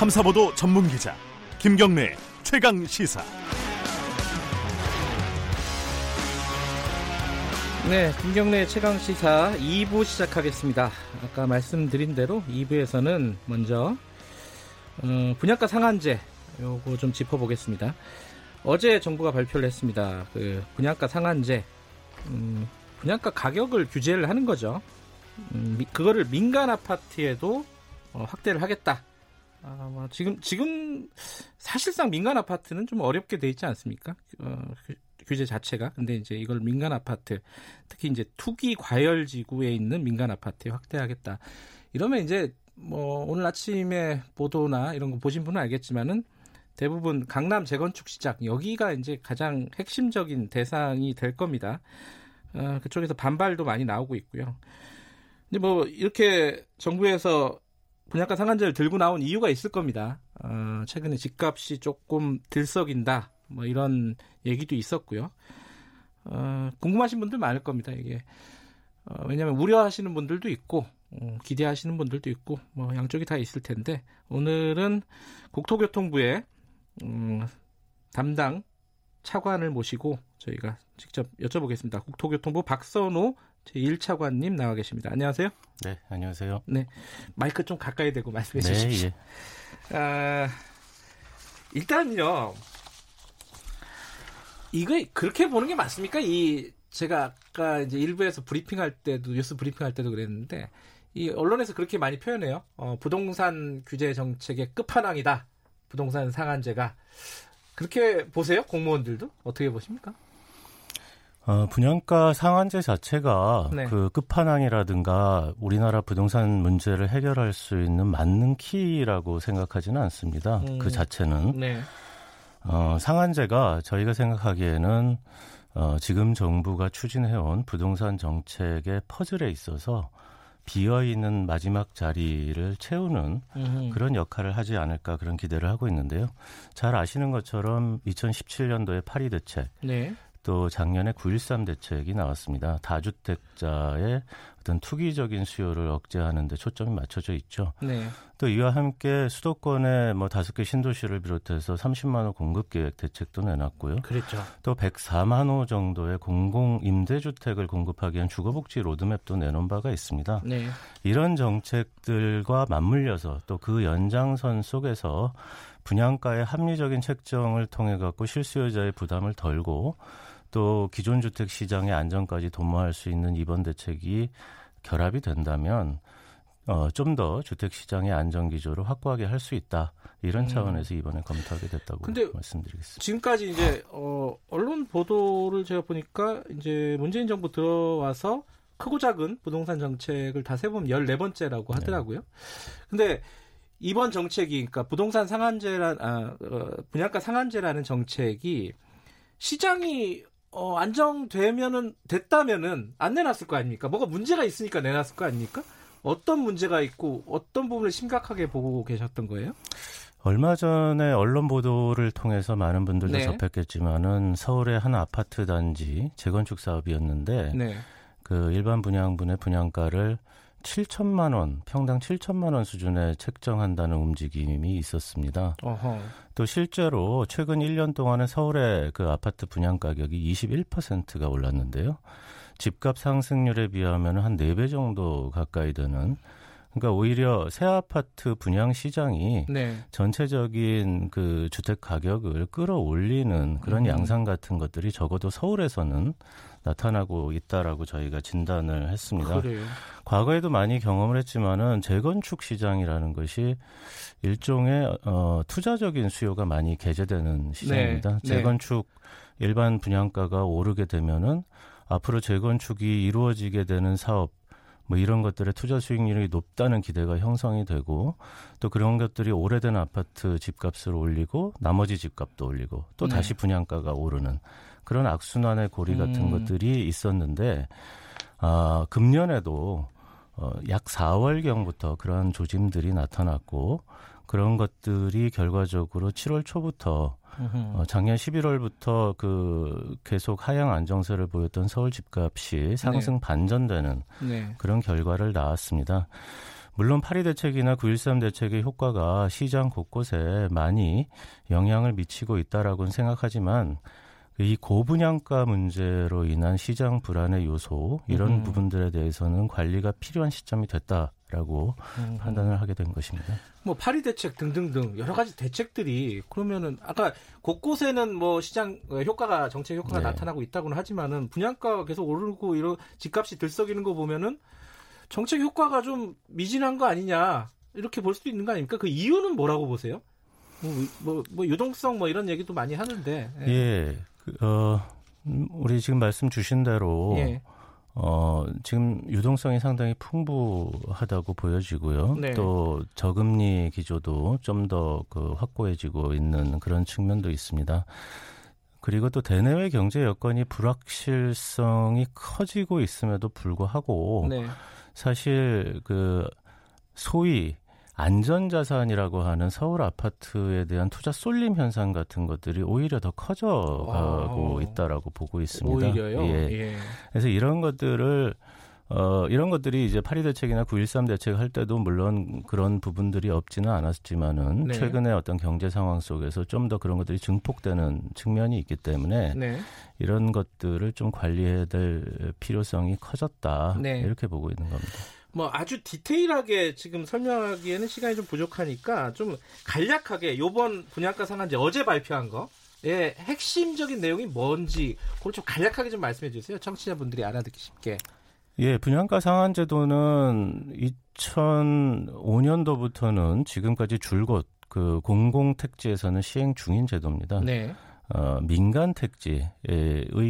탐사보도 전문 기자 김경래 최강 시사. 네, 김경래 최강 시사 2부 시작하겠습니다. 아까 말씀드린 대로 2부에서는 먼저 어, 분양가 상한제 요거 좀 짚어보겠습니다. 어제 정부가 발표를 했습니다. 그 분양가 상한제, 음, 분양가 가격을 규제를 하는 거죠. 음, 그거를 민간 아파트에도 어, 확대를 하겠다. 아, 뭐 지금 지금 사실상 민간 아파트는 좀 어렵게 돼 있지 않습니까? 어, 규제 자체가. 근데 이제 이걸 민간 아파트, 특히 이제 투기 과열 지구에 있는 민간 아파트에 확대하겠다. 이러면 이제 뭐 오늘 아침에 보도나 이런 거 보신 분은 알겠지만은 대부분 강남 재건축 시장 여기가 이제 가장 핵심적인 대상이 될 겁니다. 어, 그쪽에서 반발도 많이 나오고 있고요. 근데 뭐 이렇게 정부에서 분양가 상한제를 들고 나온 이유가 있을 겁니다. 어, 최근에 집값이 조금 들썩인다. 뭐 이런 얘기도 있었고요. 어, 궁금하신 분들 많을 겁니다. 이게 어, 왜냐하면 우려하시는 분들도 있고 어, 기대하시는 분들도 있고 뭐 양쪽이 다 있을 텐데 오늘은 국토교통부의 음, 담당 차관을 모시고 저희가 직접 여쭤보겠습니다. 국토교통부 박선호 제1차관님 나와 계십니다. 안녕하세요. 네, 안녕하세요. 네, 마이크 좀 가까이 대고 말씀해 네, 주십시오. 예. 아, 일단요, 이거 그렇게 보는 게 맞습니까? 이 제가 아까 이제 일부에서 브리핑할 때도 뉴스 브리핑할 때도 그랬는데 이 언론에서 그렇게 많이 표현해요. 어, 부동산 규제 정책의 끝판왕이다. 부동산 상한제가 그렇게 보세요? 공무원들도 어떻게 보십니까? 어, 분양가 상한제 자체가 네. 그 끝판왕이라든가 우리나라 부동산 문제를 해결할 수 있는 맞는 키라고 생각하지는 않습니다. 음. 그 자체는. 네. 어, 상한제가 저희가 생각하기에는 어, 지금 정부가 추진해온 부동산 정책의 퍼즐에 있어서 비어 있는 마지막 자리를 채우는 음흠. 그런 역할을 하지 않을까 그런 기대를 하고 있는데요. 잘 아시는 것처럼 2017년도에 파리 대책, 네. 또 작년에 9.13 대책이 나왔습니다. 다주택자의 어떤 투기적인 수요를 억제하는 데 초점이 맞춰져 있죠. 네. 또 이와 함께 수도권에 뭐 다섯 개 신도시를 비롯해서 30만 호 공급 계획 대책도 내놨고요. 그렇죠. 또 104만 호 정도의 공공 임대 주택을 공급하기 위한 주거 복지 로드맵도 내놓은 바가 있습니다. 네. 이런 정책들과 맞물려서 또 그 연장선 속에서 분양가의 합리적인 책정을 통해 갖고 실수요자의 부담을 덜고 또 기존 주택 시장의 안정까지 도모할 수 있는 이번 대책이 결합이 된다면 어, 좀 더 주택 시장의 안정 기조를 확고하게 할 수 있다. 이런 음. 차원에서 이번에 검토하게 됐다고 말씀드리겠습니다. 지금까지 이제 어, 언론 보도를 제가 보니까 이제 문재인 정부 들어와서 크고 작은 부동산 정책을 다 세보면 14번째라고 하더라고요. 네. 근데 이번 정책이 그러니까 부동산 상한제란 아, 어, 분양가 상한제라는 정책이 시장이 어, 안정되면은 됐다면은 안 내놨을 거 아닙니까? 뭐가 문제가 있으니까 내놨을 거 아닙니까? 어떤 문제가 있고 어떤 부분을 심각하게 보고 계셨던 거예요? 얼마 전에 언론 보도를 통해서 많은 분들도 네. 접했겠지만은 서울의 한 아파트 단지 재건축 사업이었는데 네. 그 일반 분양분의 분양가를 7천만 원, 평당 7천만 원 수준에 책정한다는 움직임이 있었습니다. 어허. 또 실제로 최근 1년 동안에 서울의 그 아파트 분양 가격이 21%가 올랐는데요. 집값 상승률에 비하면 한 4배 정도 가까이 되는 그러니까 오히려 새 아파트 분양 시장이 네. 전체적인 그 주택 가격을 끌어올리는 그런 음. 양상 같은 것들이 적어도 서울에서는 나타나고 있다라고 저희가 진단을 했습니다. 그래요. 과거에도 많이 경험을 했지만은 재건축 시장이라는 것이 일종의 어 투자적인 수요가 많이 개재되는 시장입니다. 네. 네. 재건축 네. 일반 분양가가 오르게 되면은 앞으로 재건축이 이루어지게 되는 사업 뭐 이런 것들의 투자 수익률이 높다는 기대가 형성이 되고 또 그런 것들이 오래된 아파트 집값을 올리고 나머지 집값도 올리고 또 네. 다시 분양가가 오르는 그런 악순환의 고리 같은 음. 것들이 있었는데 아, 금년에도 어, 약 4월경부터 그런 조짐들이 나타났고 그런 것들이 결과적으로 7월 초부터 어, 작년 11월부터 그 계속 하향 안정세를 보였던 서울 집값이 상승 네. 반전되는 네. 그런 결과를 낳았습니다. 물론 8.2 대책이나 9.13 대책의 효과가 시장 곳곳에 많이 영향을 미치고 있다라고는 생각하지만 이 고분양가 문제로 인한 시장 불안의 요소 이런 음. 부분들에 대해서는 관리가 필요한 시점이 됐다라고 음. 판단을 하게 된 것입니다. 뭐 파리 대책 등등등 여러 가지 대책들이 그러면은 아까 곳곳에는 뭐 시장 효과가 정책 효과가 네. 나타나고 있다고는 하지만은 분양가가 계속 오르고 이런 집값이 들썩이는 거 보면은 정책 효과가 좀 미진한 거 아니냐 이렇게 볼 수도 있는 거 아닙니까? 그 이유는 뭐라고 보세요? 뭐, 뭐, 뭐 유동성 뭐 이런 얘기도 많이 하는데. 예. 예. 그, 어, 음, 우리 지금 말씀 주신 대로 예. 어, 지금 유동성이 상당히 풍부하다고 보여지고요. 네. 또 저금리 기조도 좀 더 그 확고해지고 있는 그런 측면도 있습니다. 그리고 또 대내외 경제 여건이 불확실성이 커지고 있음에도 불구하고 네. 사실 그 소위 안전자산이라고 하는 서울 아파트에 대한 투자 쏠림 현상 같은 것들이 오히려 더 커져가고 아, 있다라고 보고 있습니다. 오히려요. 예. 예. 그래서 이런 것들을 어, 이런 것들이 이제 파리 대책이나 9.13 대책 할 때도 물론 그런 부분들이 없지는 않았지만은 네. 최근에 어떤 경제 상황 속에서 좀 더 그런 것들이 증폭되는 측면이 있기 때문에 네. 이런 것들을 좀 관리해야 될 필요성이 커졌다. 네. 이렇게 보고 있는 겁니다. 뭐 아주 디테일하게 지금 설명하기에는 시간이 좀 부족하니까 좀 간략하게 요번 분양가 상한제 어제 발표한 거 예, 핵심적인 내용이 뭔지 그걸 좀 간략하게 좀 말씀해 주세요. 청취자분들이 알아듣기 쉽게. 예, 분양가 상한제도는 2005년도부터는 지금까지 줄곧 그 공공택지에서는 시행 중인 제도입니다. 네. 어, 민간 택지의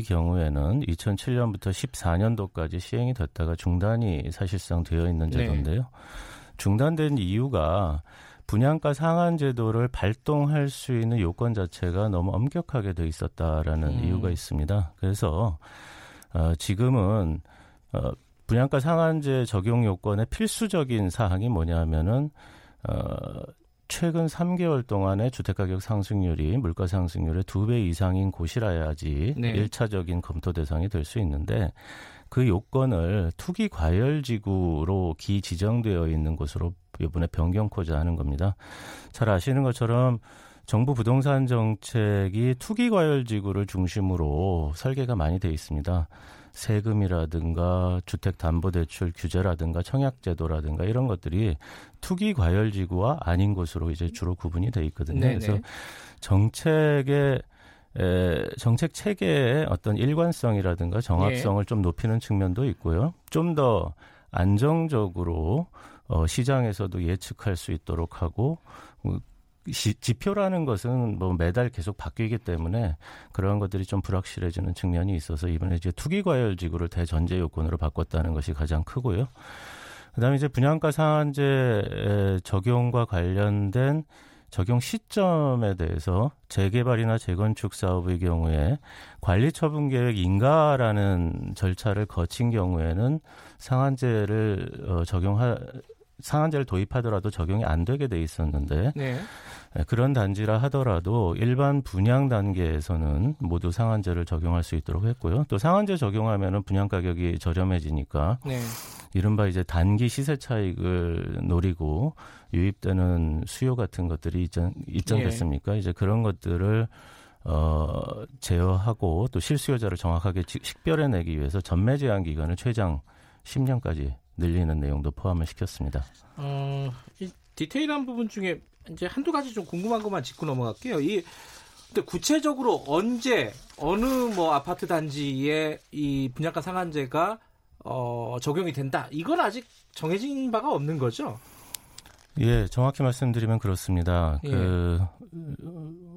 경우에는 2007년부터 14년도까지 시행이 됐다가 중단이 사실상 되어 있는 네. 제도인데요. 네. 중단된 이유가 분양가 상한 제도를 발동할 수 있는 요건 자체가 너무 엄격하게 돼 있었다라는 음. 이유가 있습니다. 그래서 어, 지금은 어, 분양가 상한제 적용 요건의 필수적인 사항이 뭐냐면은 어, 최근 3개월 동안의 주택가격 상승률이 물가 상승률의 2배 이상인 곳이라야지 네. 1차적인 검토 대상이 될 수 있는데 그 요건을 투기 과열 지구로 기 지정되어 있는 곳으로 이번에 변경코자 하는 겁니다. 잘 아시는 것처럼 정부 부동산 정책이 투기 과열 지구를 중심으로 설계가 많이 돼 있습니다. 세금이라든가 주택담보대출 규제라든가 청약제도라든가 이런 것들이 투기 과열지구와 아닌 곳으로 이제 주로 구분이 돼 있거든요. 네네. 그래서 정책의 에, 정책 체계의 어떤 일관성이라든가 정합성을 네. 좀 높이는 측면도 있고요. 좀 더 안정적으로 어, 시장에서도 예측할 수 있도록 하고 시, 지표라는 것은 뭐 매달 계속 바뀌기 때문에 그런 것들이 좀 불확실해지는 측면이 있어서 이번에 이제 투기 과열 지구를 대전제 요건으로 바꿨다는 것이 가장 크고요. 그다음에 이제 분양가 상한제 적용과 관련된 적용 시점에 대해서 재개발이나 재건축 사업의 경우에 관리 처분 계획 인가라는 절차를 거친 경우에는 상한제를 어, 적용할 상한제를 도입하더라도 적용이 안 되게 돼 있었는데 네. 네. 그런 단지라 하더라도 일반 분양 단계에서는 모두 상한제를 적용할 수 있도록 했고요. 또 상한제 적용하면은 분양 가격이 저렴해지니까 네. 이른바 이제 단기 시세 차익을 노리고 유입되는 수요 같은 것들이 있지 않겠습니까? 네. 이제 그런 것들을 어, 제어하고 또 실수요자를 정확하게 식별해내기 위해서 전매 제한 기간을 최장 10년까지 늘리는 내용도 포함을 시켰습니다. 어, 이 디테일한 부분 중에 이제 한두 가지 좀 궁금한 것만 짚고 넘어갈게요. 이 근데 구체적으로 언제 어느 뭐 아파트 단지에 이 분양가 상한제가 어, 적용이 된다. 이건 아직 정해진 바가 없는 거죠? 예, 정확히 말씀드리면 그렇습니다. 예. 그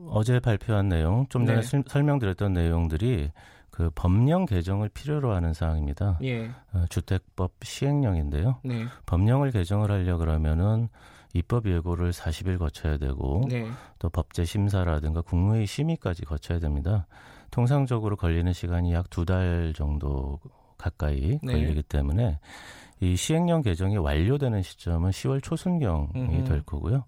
어제 발표한 내용, 좀 전에 네. 설명드렸던 내용들이 그 법령 개정을 필요로 하는 사항입니다. 예. 어, 주택법 시행령인데요. 네. 법령을 개정을 하려 그러면은 입법 예고를 40일 거쳐야 되고 네. 또 법제 심사라든가 국무회의 심의까지 거쳐야 됩니다. 통상적으로 걸리는 시간이 약 두 달 정도 가까이 네. 걸리기 때문에 이 시행령 개정이 완료되는 시점은 10월 초순경이 음흠. 될 거고요.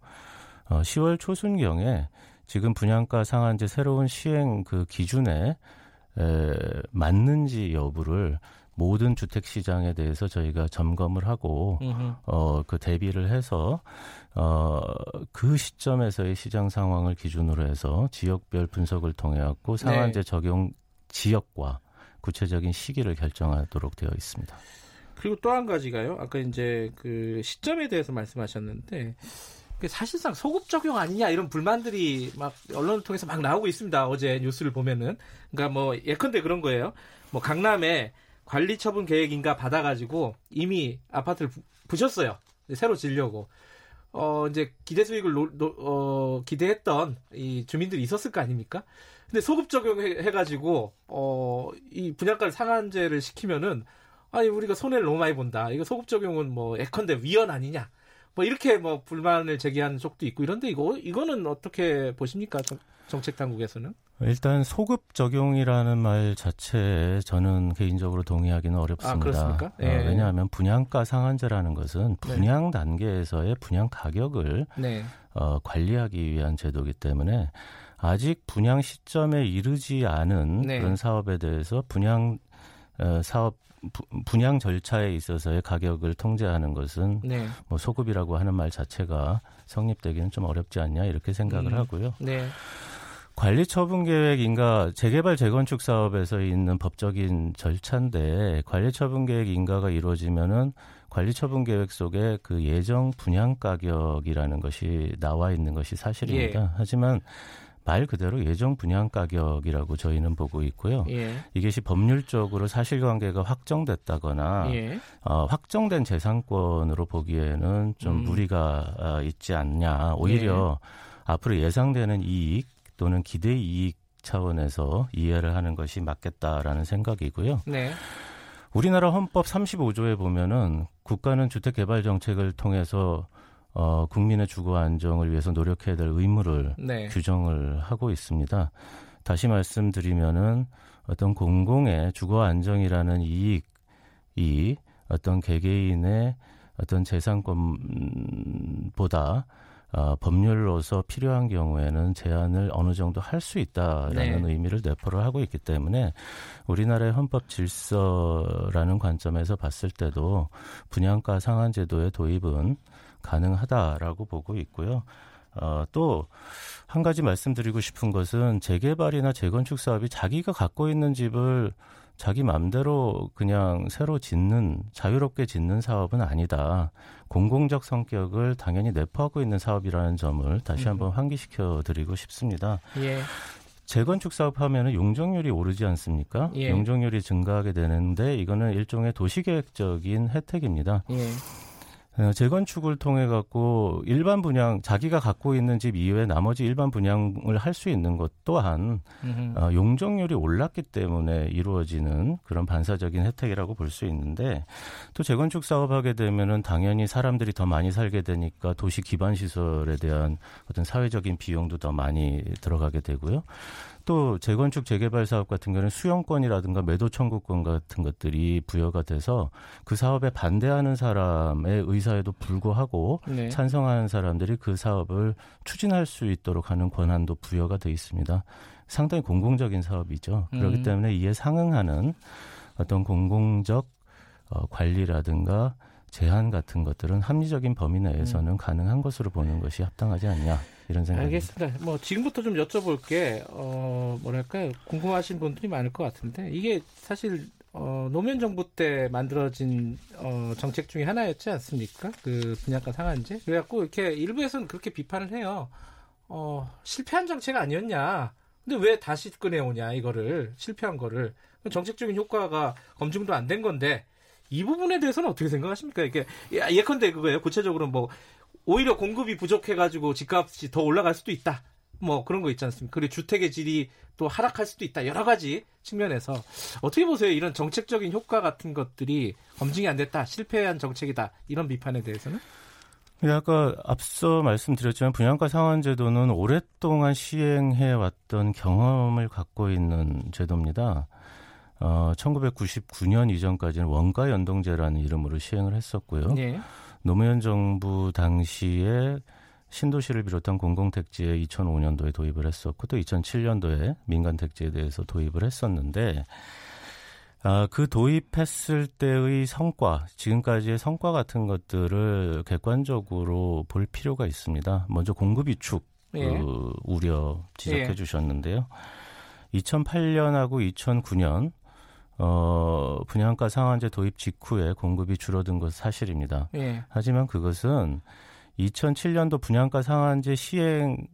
어, 10월 초순경에 지금 분양가 상한제 새로운 시행 그 기준에 에, 맞는지 여부를 모든 주택 시장에 대해서 저희가 점검을 하고 어, 그 대비를 해서 어, 그 시점에서의 시장 상황을 기준으로 해서 지역별 분석을 통해 갖고 상한제 네. 적용 지역과 구체적인 시기를 결정하도록 되어 있습니다. 그리고 또 한 가지가요. 아까 이제 그 시점에 대해서 말씀하셨는데 사실상 소급 적용 아니냐 이런 불만들이 막 언론을 통해서 막 나오고 있습니다. 어제 뉴스를 보면은 그러니까 뭐 예컨대 그런 거예요. 뭐 강남에 관리 처분 계획인가 받아가지고 이미 아파트를 부, 셨어요 새로 지려고. 어, 이제 기대 수익을 노, 노, 어, 기대했던 이 주민들이 있었을 거 아닙니까? 근데 소급 적용해가지고, 어, 이 분양가를 상한제를 시키면은, 아니, 우리가 손해를 너무 많이 본다. 이거 소급 적용은 뭐, 예컨대 위헌 아니냐. 뭐, 이렇게 뭐, 불만을 제기하는 쪽도 있고, 이런데 이거, 이거는 어떻게 보십니까? 정, 정책 당국에서는? 일단 소급 적용이라는 말 자체에 저는 개인적으로 동의하기는 어렵습니다. 아, 그렇습니까? 네. 어, 왜냐하면 분양가 상한제라는 것은 네. 분양 네. 단계에서의 분양 가격을 네. 어, 관리하기 위한 제도이기 때문에 아직 분양 시점에 이르지 않은 네. 그런 사업에 대해서 분양 어, 사업 부, 분양 절차에 있어서의 가격을 통제하는 것은 네. 뭐 소급이라고 하는 말 자체가 성립되기는 좀 어렵지 않냐 이렇게 생각을 음. 하고요. 네. 관리 처분 계획인가 재개발 재건축 사업에서 있는 법적인 절차인데 관리 처분 계획 인가가 이루어지면은 관리 처분 계획 속에 그 예정 분양 가격이라는 것이 나와 있는 것이 사실입니다. 예. 하지만 말 그대로 예정 분양 가격이라고 저희는 보고 있고요. 예. 이것이 법률적으로 사실관계가 확정됐다거나 예. 어, 확정된 재산권으로 보기에는 좀 음. 무리가 어, 있지 않냐. 오히려 예. 앞으로 예상되는 이익 또는 기대 이익 차원에서 이해를 하는 것이 맞겠다라는 생각이고요. 네. 우리나라 헌법 35조에 보면은 국가는 주택 개발 정책을 통해서 어, 국민의 주거 안정을 위해서 노력해야 될 의무를 네. 규정을 하고 있습니다. 다시 말씀드리면은 어떤 공공의 주거 안정이라는 이익이 어떤 개개인의 어떤 재산권보다 어, 법률로서 필요한 경우에는 제한을 어느 정도 할 수 있다라는 네. 의미를 내포를 하고 있기 때문에 우리나라의 헌법 질서라는 관점에서 봤을 때도 분양가 상한 제도의 도입은 가능하다라고 보고 있고요. 어, 또 한 가지 말씀드리고 싶은 것은 재개발이나 재건축 사업이 자기가 갖고 있는 집을 자기 맘대로 그냥 새로 짓는 자유롭게 짓는 사업은 아니다. 공공적 성격을 당연히 내포하고 있는 사업이라는 점을 다시 음. 한번 환기시켜 드리고 싶습니다. 예. 재건축 사업하면은 용적률이 오르지 않습니까? 예. 용적률이 증가하게 되는데 이거는 일종의 도시계획적인 혜택입니다. 예. 어, 재건축을 통해 갖고 일반 분양 자기가 갖고 있는 집 이외에 나머지 일반 분양을 할 수 있는 것 또한 어, 용적률이 올랐기 때문에 이루어지는 그런 반사적인 혜택이라고 볼 수 있는데 또 재건축 사업하게 되면은 당연히 사람들이 더 많이 살게 되니까 도시 기반 시설에 대한 어떤 사회적인 비용도 더 많이 들어가게 되고요. 또 재건축 재개발 사업 같은 경우는 수용권이라든가 매도 청구권 같은 것들이 부여가 돼서 그 사업에 반대하는 사람의 의사에도 불구하고 네. 찬성하는 사람들이 그 사업을 추진할 수 있도록 하는 권한도 부여가 돼 있습니다. 상당히 공공적인 사업이죠. 그렇기 음. 때문에 이에 상응하는 어떤 공공적 어, 관리라든가 제한 같은 것들은 합리적인 범위 내에서는 음. 가능한 것으로 보는 것이 합당하지 않냐. 이런 생각이 알겠습니다. 뭐 지금부터 좀 여쭤볼게 어 뭐랄까요 궁금하신 분들이 많을 것 같은데 이게 사실 어, 노무현 정부 때 만들어진 어, 정책 중에 하나였지 않습니까? 그 분양가 상한제. 그래갖고 이렇게 일부에서는 그렇게 비판을 해요. 어, 실패한 정책 아니었냐? 근데 왜 다시 꺼내오냐 이거를 실패한 거를 정책적인 효과가 검증도 안 된 건데 이 부분에 대해서는 어떻게 생각하십니까? 이게 예컨대 그거예요. 구체적으로 뭐 오히려 공급이 부족해가지고 집값이 더 올라갈 수도 있다. 뭐 그런 거 있지 않습니까? 그리고 주택의 질이 또 하락할 수도 있다. 여러 가지 측면에서 어떻게 보세요? 이런 정책적인 효과 같은 것들이 검증이 안 됐다. 실패한 정책이다. 이런 비판에 대해서는? 네, 아까 앞서 말씀드렸지만 분양가 상한제도는 오랫동안 시행해 왔던 경험을 갖고 있는 제도입니다. 어, 1999년 이전까지는 원가 연동제라는 이름으로 시행을 했었고요. 네. 노무현 정부 당시에 신도시를 비롯한 공공택지에 2005년도에 도입을 했었고 또 2007년도에 민간택지에 대해서 도입을 했었는데 아, 그 도입했을 때의 성과, 지금까지의 성과 같은 것들을 객관적으로 볼 필요가 있습니다. 먼저 공급 위축 예. 그 우려 지적해 예. 주셨는데요. 2008년하고 2009년 어, 분양가 상한제 도입 직후에 공급이 줄어든 것은 사실입니다. 예. 하지만 그것은 2007년도 분양가 상한제 시행을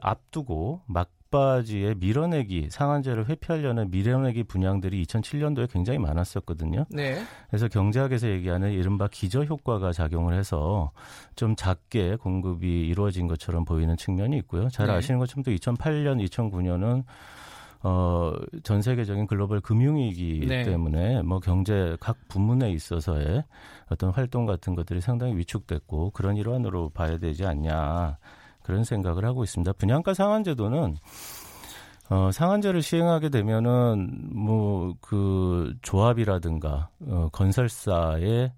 앞두고 막바지에 밀어내기 상한제를 회피하려는 밀어내기 분양들이 2007년도에 굉장히 많았었거든요. 네. 그래서 경제학에서 얘기하는 이른바 기저 효과가 작용을 해서 좀 작게 공급이 이루어진 것처럼 보이는 측면이 있고요. 잘 네. 아시는 것처럼 또 2008년, 2009년은 어, 전 세계적인 글로벌 금융위기 네. 때문에 뭐 경제 각 부문에 있어서의 어떤 활동 같은 것들이 상당히 위축됐고 그런 일환으로 봐야 되지 않냐 그런 생각을 하고 있습니다. 분양가 상한제도는 어, 상한제를 시행하게 되면은 뭐 그 조합이라든가 어, 건설사의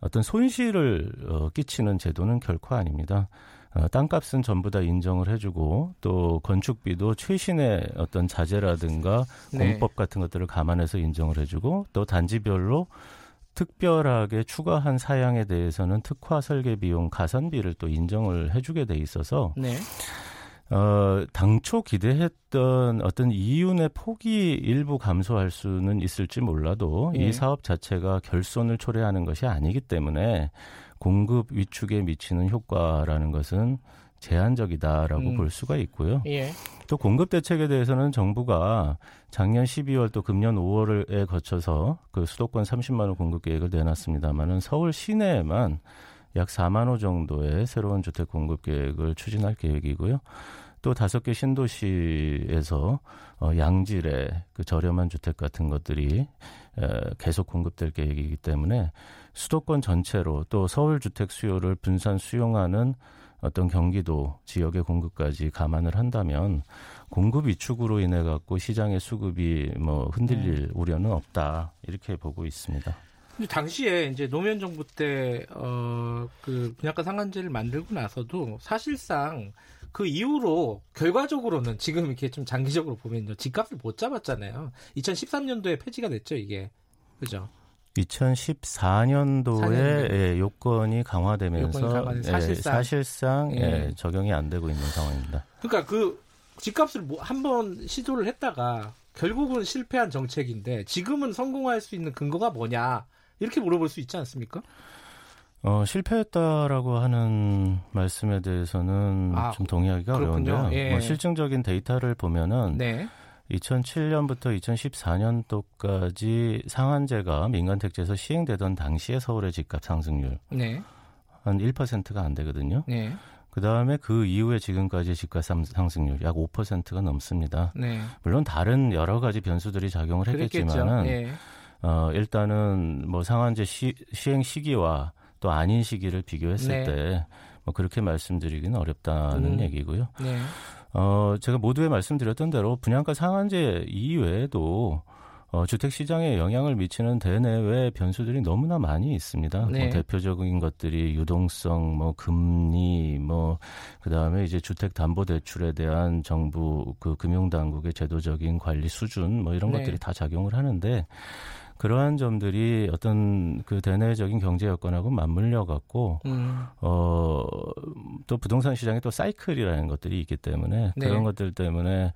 어떤 손실을 어, 끼치는 제도는 결코 아닙니다. 어, 땅값은 전부 다 인정을 해주고 또 건축비도 최신의 어떤 자재라든가 네. 공법 같은 것들을 감안해서 인정을 해주고 또 단지별로 특별하게 추가한 사양에 대해서는 특화 설계 비용 가산비를 또 인정을 해주게 돼 있어서 네. 어, 당초 기대했던 어떤 이윤의 폭이 일부 감소할 수는 있을지 몰라도 예. 이 사업 자체가 결손을 초래하는 것이 아니기 때문에 공급 위축에 미치는 효과라는 것은 제한적이다라고 음. 볼 수가 있고요. 예. 또 공급 대책에 대해서는 정부가 작년 12월 또 금년 5월에 거쳐서 그 수도권 30만 호 공급 계획을 내놨습니다만은 서울 시내에만 약 4만 호 정도의 새로운 주택 공급 계획을 추진할 계획이고요. 또 다섯 개 신도시에서 어, 양질의 그 저렴한 주택 같은 것들이 에, 계속 공급될 계획이기 때문에 수도권 전체로 또 서울 주택 수요를 분산 수용하는 어떤 경기도 지역의 공급까지 감안을 한다면 공급 위축으로 인해 갖고 시장의 수급이 뭐 흔들릴 네. 우려는 없다 이렇게 보고 있습니다. 당시에 이제 노무현 정부 때어그 분양가 상한제를 만들고 나서도 사실상 그 이후로 결과적으로는 지금 이렇게 좀 장기적으로 보면요 집값을 못 잡았잖아요. 2013년도에 폐지가 됐죠 이게 그죠? 2014년도에 예, 요건이 강화되면서 요건이 예, 사실상, 사실상 예. 예. 적용이 안 되고 있는 상황입니다. 그러니까 그 집값을 뭐 한번 시도를 했다가 결국은 실패한 정책인데 지금은 성공할 수 있는 근거가 뭐냐 이렇게 물어볼 수 있지 않습니까? 어, 실패했다라고 하는 말씀에 대해서는 아, 좀 동의하기가 그렇군요. 어려운데요. 예. 뭐 실증적인 데이터를 보면은 네. 2007년부터 2014년도까지 상한제가 민간 택지에서 시행되던 당시에 서울의 집값 상승률 네. 한 1%가 안 되거든요. 네. 그 다음에 그 이후에 지금까지 집값 상승률 약 5%가 넘습니다. 네. 물론 다른 여러 가지 변수들이 작용을 했겠지만은 네. 어, 일단은 뭐 상한제 시, 시행 시기와 또 아닌 시기를 비교했을 네. 때 뭐 그렇게 말씀드리기는 어렵다는 음. 얘기고요. 네. 어, 제가 모두에 말씀드렸던 대로 분양가 상한제 이외에도 어, 주택 시장에 영향을 미치는 대내외 변수들이 너무나 많이 있습니다. 뭐 네. 뭐 대표적인 것들이 유동성, 뭐 금리, 뭐 그다음에 이제 주택 담보 대출에 대한 정부 그 금융 당국의 제도적인 관리 수준 뭐 이런 네. 것들이 다 작용을 하는데 그러한 점들이 어떤 그 대내적인 경제 여건하고 맞물려 갖고 음. 어또 부동산 시장에 또 사이클이라는 것들이 있기 때문에 네. 그런 것들 때문에 어,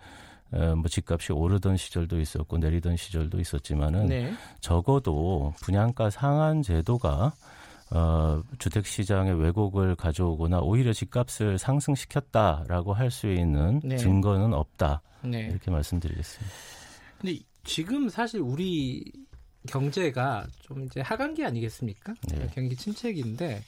뭐 집값이 오르던 시절도 있었고 내리던 시절도 있었지만은 네. 적어도 분양가 상한 제도가 어, 주택 시장의 왜곡을 가져오거나 오히려 집값을 상승시켰다라고 할 수 있는 네. 증거는 없다. 네. 이렇게 말씀드리겠습니다. 근데 지금 사실 우리 경제가 좀 이제 하강기 아니겠습니까? 네. 경기 침체기인데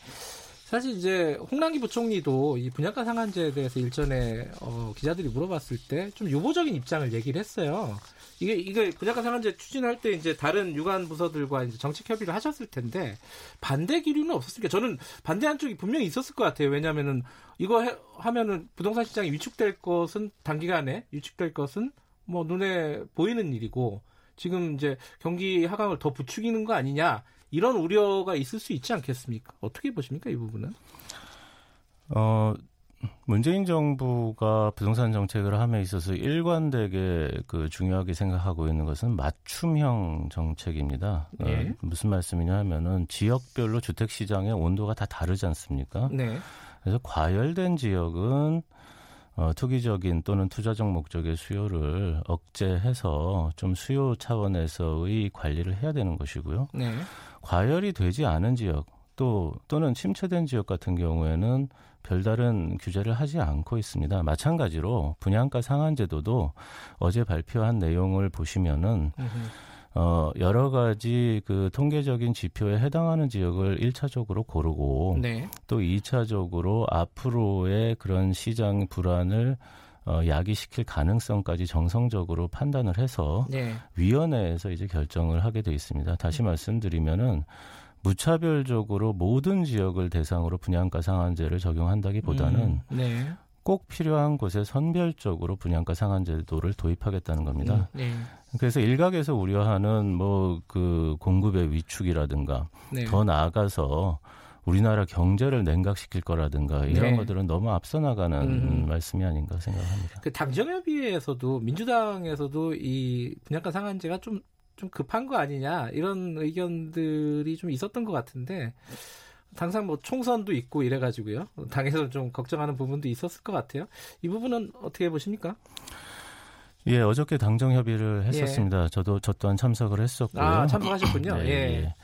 사실 이제 홍남기 부총리도 이 분양가 상한제에 대해서 일전에 어, 기자들이 물어봤을 때 좀 유보적인 입장을 얘기를 했어요. 이게 이게 분양가 상한제 추진할 때 이제 다른 유관 부서들과 이제 정책 협의를 하셨을 텐데 반대 기류는 없었으니까 저는 반대한 쪽이 분명히 있었을 것 같아요. 왜냐하면은 이거 해, 하면은 부동산 시장이 위축될 것은 단기간에 위축될 것은 뭐 눈에 보이는 일이고 지금 이제 경기 하강을 더 부추기는 거 아니냐 이런 우려가 있을 수 있지 않겠습니까? 어떻게 보십니까 이 부분은? 어 문재인 정부가 부동산 정책을 함에 있어서 일관되게 그 중요하게 생각하고 있는 것은 맞춤형 정책입니다. 네. 어, 무슨 말씀이냐 하면은 지역별로 주택 시장의 온도가 다 다르지 않습니까? 네. 그래서 과열된 지역은 어, 투기적인 또는 투자적 목적의 수요를 억제해서 좀 수요 차원에서의 관리를 해야 되는 것이고요. 네. 과열이 되지 않은 지역 또 또는 침체된 지역 같은 경우에는 별다른 규제를 하지 않고 있습니다. 마찬가지로 분양가 상한 제도도 어제 발표한 내용을 보시면은 어, 여러 가지 그 통계적인 지표에 해당하는 지역을 1차적으로 고르고 네. 또 2차적으로 앞으로의 그런 시장 불안을 어, 야기시킬 가능성까지 정성적으로 판단을 해서 네. 위원회에서 이제 결정을 하게 돼 있습니다. 다시 말씀드리면은 무차별적으로 모든 지역을 대상으로 분양가 상한제를 적용한다기보다는 음, 네. 꼭 필요한 곳에 선별적으로 분양가 상한제도를 도입하겠다는 겁니다. 음, 네. 그래서 일각에서 우려하는 뭐 그 공급의 위축이라든가 네. 더 나아가서 우리나라 경제를 냉각시킬 거라든가 이런 네. 것들은 너무 앞서 나가는 음. 말씀이 아닌가 생각합니다. 그 당정협의회에서도 민주당에서도 이 분양가 상한제가 좀좀 급한 거 아니냐 이런 의견들이 좀 있었던 것 같은데 당장 뭐 총선도 있고 이래가지고요 당에서 좀 걱정하는 부분도 있었을 것 같아요. 이 부분은 어떻게 보십니까? 예, 어저께 당정 협의를 예. 했었습니다. 예. 저도 저 또한 참석을 했었고요. 아, 참석하셨군요. 네, 예. 예.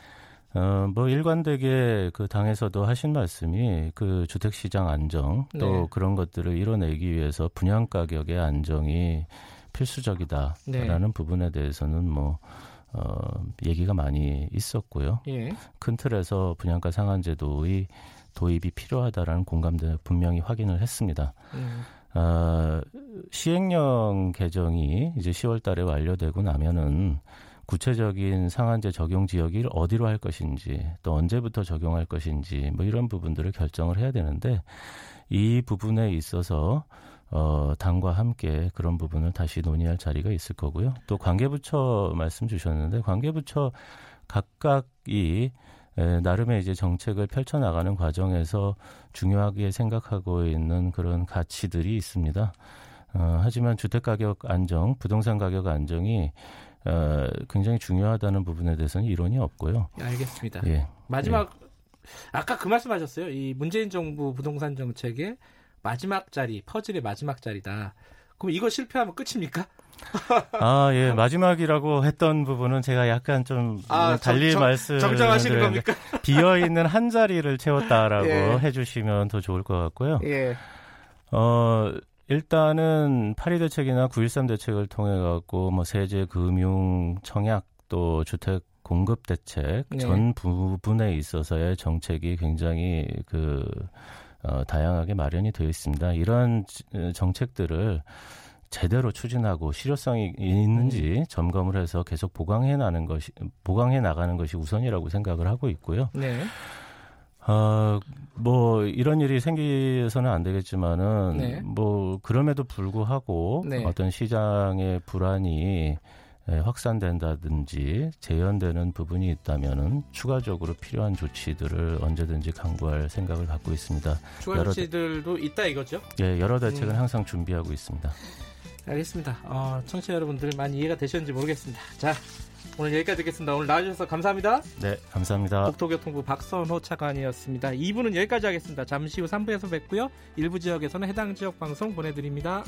어, 뭐 일관되게 그 당에서도 하신 말씀이 그 주택 시장 안정 또 네. 그런 것들을 이뤄내기 위해서 분양 가격의 안정이 필수적이다라는 네. 부분에 대해서는 뭐 어, 얘기가 많이 있었고요. 예. 큰 틀에서 분양가 상한제도의 도입이 필요하다라는 공감대 분명히 확인을 했습니다. 음. 어, 시행령 개정이 이제 10월 달에 완료되고 나면은 구체적인 상한제 적용 지역을 어디로 할 것인지 또 언제부터 적용할 것인지 뭐 이런 부분들을 결정을 해야 되는데 이 부분에 있어서 어, 당과 함께 그런 부분을 다시 논의할 자리가 있을 거고요. 또 관계부처 말씀 주셨는데 관계부처 각각이 에, 나름의 이제 정책을 펼쳐나가는 과정에서 중요하게 생각하고 있는 그런 가치들이 있습니다. 어, 하지만 주택가격 안정, 부동산 가격 안정이 어, 굉장히 중요하다는 부분에 대해서는 이론이 없고요. 알겠습니다. 예. 마지막 예. 아까 그 말씀 하셨어요. 이 문재인 정부 부동산 정책에 마지막 자리, 퍼즐의 마지막 자리다. 그럼 이거 실패하면 끝입니까? 아, 예, 마지막이라고 했던 부분은 제가 약간 좀 아, 달리 정, 말씀 정정하시는 겁니까? 비어 있는 한 자리를 채웠다라고 예. 해 주시면 더 좋을 것 같고요. 예. 어, 일단은 8.2 대책이나 9.13 대책을 통해 갖고 뭐 세제, 금융, 청약 또 주택 공급 대책 네. 전 부분에 있어서의 정책이 굉장히 그 어, 다양하게 마련이 되어 있습니다. 이러한 어, 정책들을 제대로 추진하고 실효성이 있는지 음. 점검을 해서 계속 보강해 나는 것이 보강해 나가는 것이 우선이라고 생각을 하고 있고요. 네. 어, 뭐 이런 일이 생기서는 안 되겠지만은 네. 뭐 그럼에도 불구하고 네. 어떤 시장의 불안이 예, 확산된다든지 재현되는 부분이 있다면은 추가적으로 필요한 조치들을 언제든지 강구할 생각을 갖고 있습니다. 추가 조치들도 있다 이거죠? 예, 여러 대책은 음. 항상 준비하고 있습니다. 알겠습니다. 어, 청취자 여러분들 많이 이해가 되셨는지 모르겠습니다. 자, 오늘 여기까지 듣겠습니다. 오늘 나와주셔서 감사합니다. 네, 감사합니다. 국토교통부 박선호 차관이었습니다. 2부는 여기까지 하겠습니다. 잠시 후 3부에서 뵙고요. 일부 지역에서는 해당 지역 방송 보내드립니다.